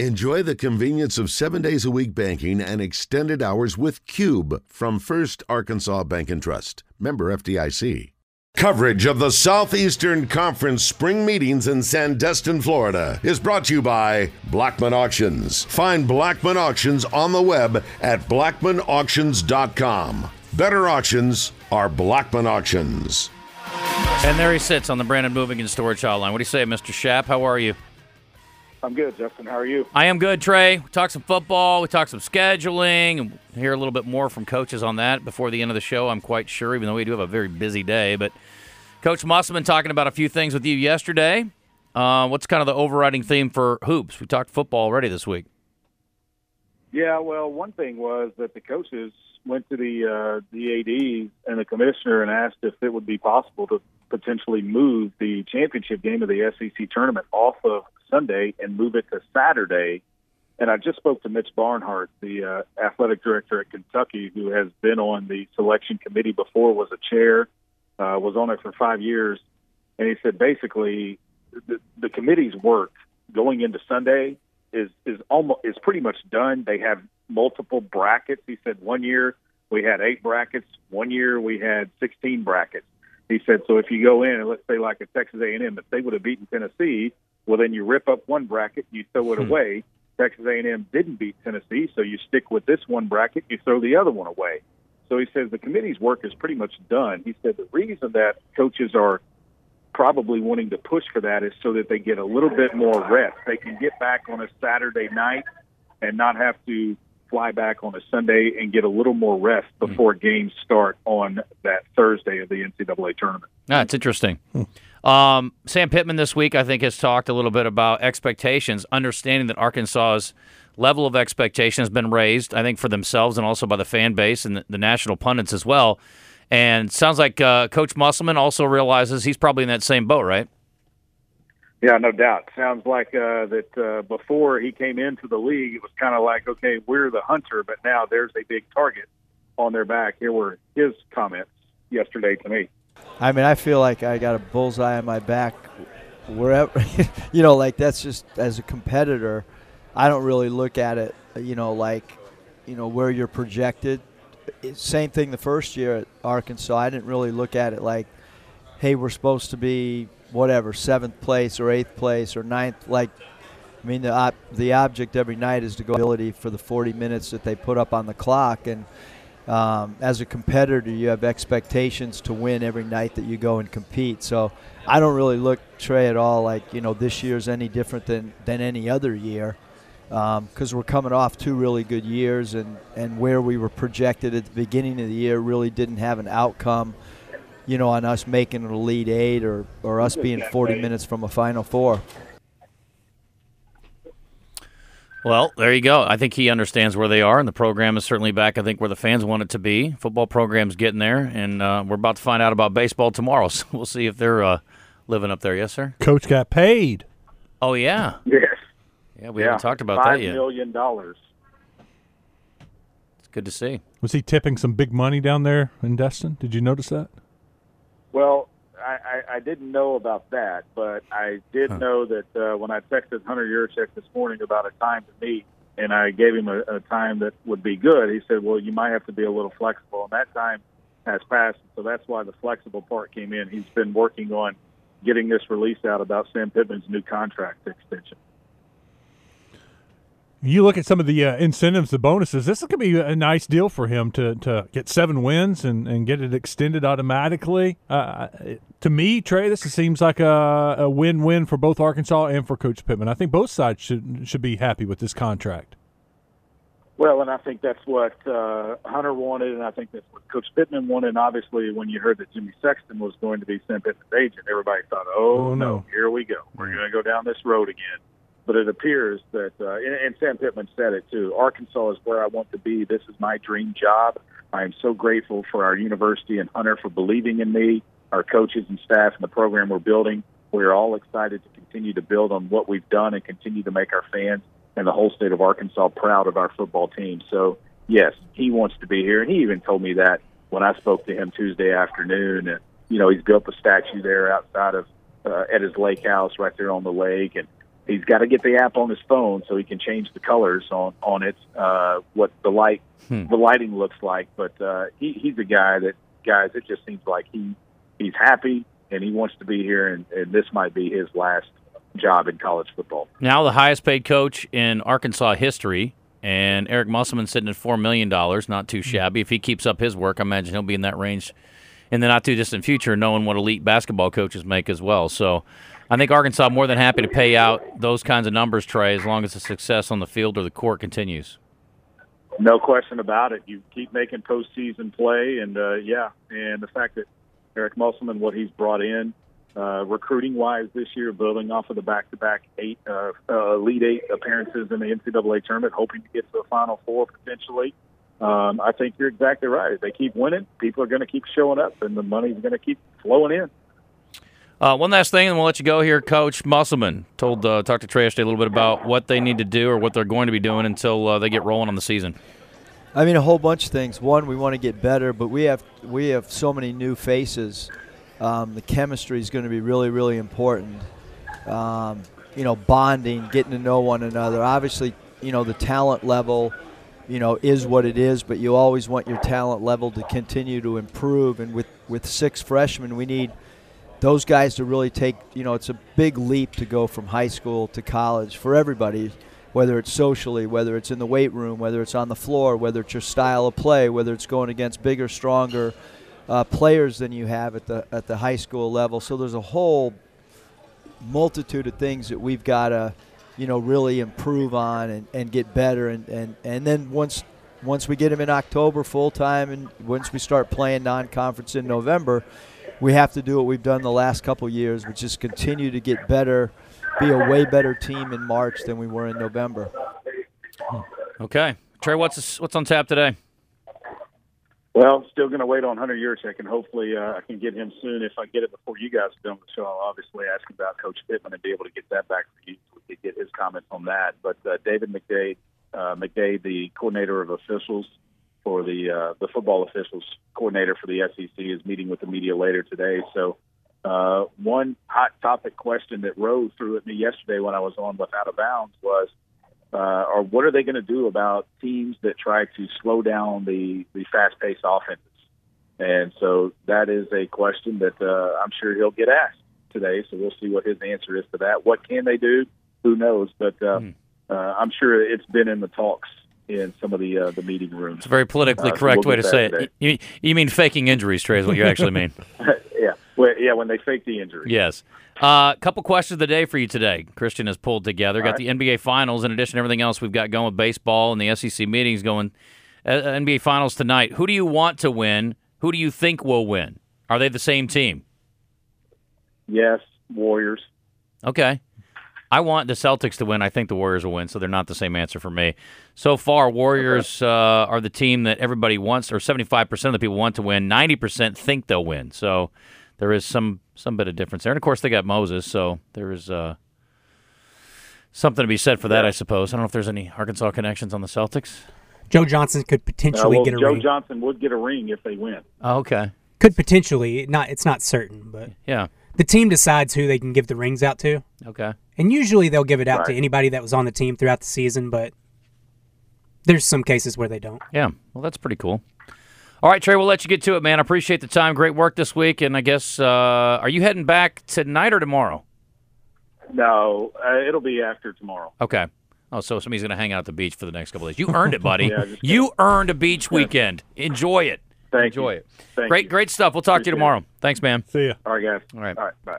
Enjoy the convenience of seven days a week banking and extended hours with Cube from First Arkansas Bank and Trust. Member FDIC. Coverage of the Southeastern Conference spring meetings in Sandestin, Florida is brought to you by Blackman Auctions. Find Blackman Auctions on the web at blackmanauctions.com. Better auctions are Blackman Auctions. And there he sits on the Brandon Moving and Storage Hotline. What do you say, Mr. Schaap? How are you? I'm good, Justin. How are you? I am good, Trey. We talked some football. We talked some scheduling. And hear a little bit more from coaches on that before the end of the show. I'm quite sure, even though we do have a very busy day. But Coach Musselman talking about a few things with you yesterday. Uh, what's kind of the overriding theme for hoops? We talked football already this week. Yeah, well, one thing was that the coaches went to the uh, the AD and the commissioner and asked if it would be possible to potentially move the championship game of the SEC tournament off of Sunday and move it to Saturday. And I just spoke to Mitch Barnhart, the uh, athletic director at Kentucky, who has been on the selection committee before, was a chair, uh, was on it for five years, and he said basically the, the committee's work going into Sunday is is almost is pretty much done. They have multiple brackets. He said one year we had eight brackets, one year we had sixteen brackets. He said so if you go in and let's say like a Texas A&M, if they would have beaten Tennessee, well, then you rip up one bracket, you throw it hmm. away. Texas A&M didn't beat Tennessee, so you stick with this one bracket, you throw the other one away. So he says the committee's work is pretty much done. He said the reason that coaches are probably wanting to push for that is so that they get a little bit more rest. They can get back on a Saturday night and not have to fly back on a Sunday and get a little more rest hmm. before games start on that Thursday of the NCAA tournament. That's ah, interesting. Hmm. Um, Sam Pittman this week, I think, has talked a little bit about expectations, understanding that Arkansas's level of expectation has been raised, I think, for themselves and also by the fan base and the, the national pundits as well. And sounds like uh, Coach Musselman also realizes he's probably in that same boat, right? Yeah, no doubt. Sounds like uh, that uh, before he came into the league, it was kind of like, okay, we're the hunter, but now there's a big target on their back. Here were his comments yesterday to me. I mean, I feel like I got a bullseye on my back wherever, you know, like that's just as a competitor. I don't really look at it, you know, like, you know, where you're projected. Same thing the first year at Arkansas. I didn't really look at it like, hey, we're supposed to be whatever seventh place or eighth place or ninth. Like, I mean, the the object every night is to go ability for the 40 minutes that they put up on the clock, and um, as a competitor, you have expectations to win every night that you go and compete. So I don't really look Trey at all like you know this year's any different than than any other year because um, we're coming off two really good years and and where we were projected at the beginning of the year really didn't have an outcome. You know, on us making an elite eight or, or us being 40 minutes from a final four. Well, there you go. I think he understands where they are, and the program is certainly back. I think where the fans want it to be. Football program's getting there, and uh, we're about to find out about baseball tomorrow. So we'll see if they're uh, living up there. Yes, sir. Coach got paid. Oh yeah. Yes. Yeah, we yeah. haven't talked about Five that yet. Five million dollars. It's good to see. Was he tipping some big money down there in Destin? Did you notice that? Well, I, I, I didn't know about that, but I did huh. know that uh, when I texted Hunter Yurachek this morning about a time to meet, and I gave him a, a time that would be good, he said, "Well, you might have to be a little flexible." And that time has passed, so that's why the flexible part came in. He's been working on getting this release out about Sam Pittman's new contract extension you look at some of the uh, incentives, the bonuses. This is going to be a nice deal for him to, to get seven wins and, and get it extended automatically. Uh, to me, Trey, this seems like a, a win win for both Arkansas and for Coach Pittman. I think both sides should should be happy with this contract. Well, and I think that's what uh, Hunter wanted, and I think that's what Coach Pittman wanted. And obviously, when you heard that Jimmy Sexton was going to be Sam Pittman's agent, everybody thought, "Oh, oh no. no, here we go. We're going to go down this road again." But it appears that, uh, and, and Sam Pittman said it too. Arkansas is where I want to be. This is my dream job. I am so grateful for our university and Hunter for believing in me, our coaches and staff, and the program we're building. We are all excited to continue to build on what we've done and continue to make our fans and the whole state of Arkansas proud of our football team. So, yes, he wants to be here, and he even told me that when I spoke to him Tuesday afternoon. And you know, he's built a statue there outside of uh, at his lake house right there on the lake, and he's got to get the app on his phone so he can change the colors on on it, uh, what the light Hmm. the lighting looks like. But uh, he, he's a guy that guys. It just seems like he he's happy and he wants to be here, and, and this might be his last job in college football. Now the highest paid coach in Arkansas history, and Eric Musselman sitting at four million dollars. Not too shabby. If he keeps up his work, I imagine he'll be in that range in the not too distant future, knowing what elite basketball coaches make as well. So. I think Arkansas more than happy to pay out those kinds of numbers, Trey, as long as the success on the field or the court continues. No question about it. You keep making postseason play, and uh, yeah, and the fact that Eric Musselman, what he's brought in, uh, recruiting wise this year, building off of the back to back eight uh, uh, Elite Eight appearances in the NCAA tournament, hoping to get to the Final Four potentially. Um, I think you're exactly right. If they keep winning, people are going to keep showing up, and the money's going to keep flowing in. Uh, one last thing, and we'll let you go here. Coach Musselman told uh, talked to Trey a little bit about what they need to do or what they're going to be doing until uh, they get rolling on the season. I mean, a whole bunch of things. One, we want to get better, but we have we have so many new faces. Um, the chemistry is going to be really, really important. Um, you know, bonding, getting to know one another. Obviously, you know, the talent level, you know, is what it is, but you always want your talent level to continue to improve. And with with six freshmen, we need those guys to really take. You know, it's a big leap to go from high school to college for everybody whether it's socially, whether it's in the weight room, whether it's on the floor, whether it's your style of play, whether it's going against bigger, stronger uh, players than you have at the at the high school level. So there's a whole multitude of things that we've got to, you know, really improve on and, and get better. And, and, and then once once we get them in October full time, and once we start playing non-conference in November, we have to do what we've done the last couple years, which is continue to get better be a way better team in March than we were in November. Okay, Trey, what's what's on tap today? Well, still going to wait on Hunter Yurachek, and hopefully uh, I can get him soon. If I get it before you guys film the show, I'll obviously ask about Coach Pittman and be able to get that back for you. So we could get his comments on that. But uh, David McDaid, uh, McDaid, the coordinator of officials for the uh, the football officials coordinator for the SEC, is meeting with the media later today. So uh, one hot topic question that rose through at me yesterday when I was on Without a Bounds was, uh, or what are they going to do about teams that try to slow down the, the fast-paced offenses? And so that is a question that uh, I'm sure he'll get asked today. So we'll see what his answer is to that. What can they do? Who knows? But uh, Mm. uh, I'm sure it's been in the talks in some of the uh, the meeting rooms. It's a very politically Uh, so correct we'll way to say that it. You, you mean faking injuries, Trey, is what you actually mean. yeah, well, yeah. When they fake the injury. yes. A uh, couple questions of the day for you today. Christian has pulled together. Got All the NBA Finals in addition to everything else we've got going with baseball and the SEC meetings going. Uh, NBA Finals tonight. Who do you want to win? Who do you think will win? Are they the same team? Yes, Warriors. Okay. I want the Celtics to win. I think the Warriors will win, so they're not the same answer for me. So far, Warriors uh, are the team that everybody wants, or 75% of the people want to win. 90% think they'll win. So there is some some bit of difference there. And of course, they got Moses, so there is uh, something to be said for that, I suppose. I don't know if there's any Arkansas connections on the Celtics. Joe Johnson could Uh, potentially well, get a Joe ring. Joe Johnson would get a ring if they win. Oh, okay. could potentially not. It's not certain, but Yeah. The team decides who they can give the rings out to, Okay. and usually they'll give it out to anybody that was on the team throughout the season. But there's some cases where they don't. Yeah. Well, that's pretty cool. All right, Trey, we'll let you get to it, man. I appreciate the time. Great work this week. And I guess, uh, are you heading back tonight or tomorrow? No, uh, it'll be after tomorrow. Okay. Oh, so somebody's going to hang out at the beach for the next couple of days. You earned it, buddy. Yeah, you earned a beach weekend. Enjoy it. Thank Enjoy you. it. Thank great, you. great stuff. We'll talk to you Appreciate tomorrow. Thanks, man. See ya. All right, guys. All right. All right. Bye.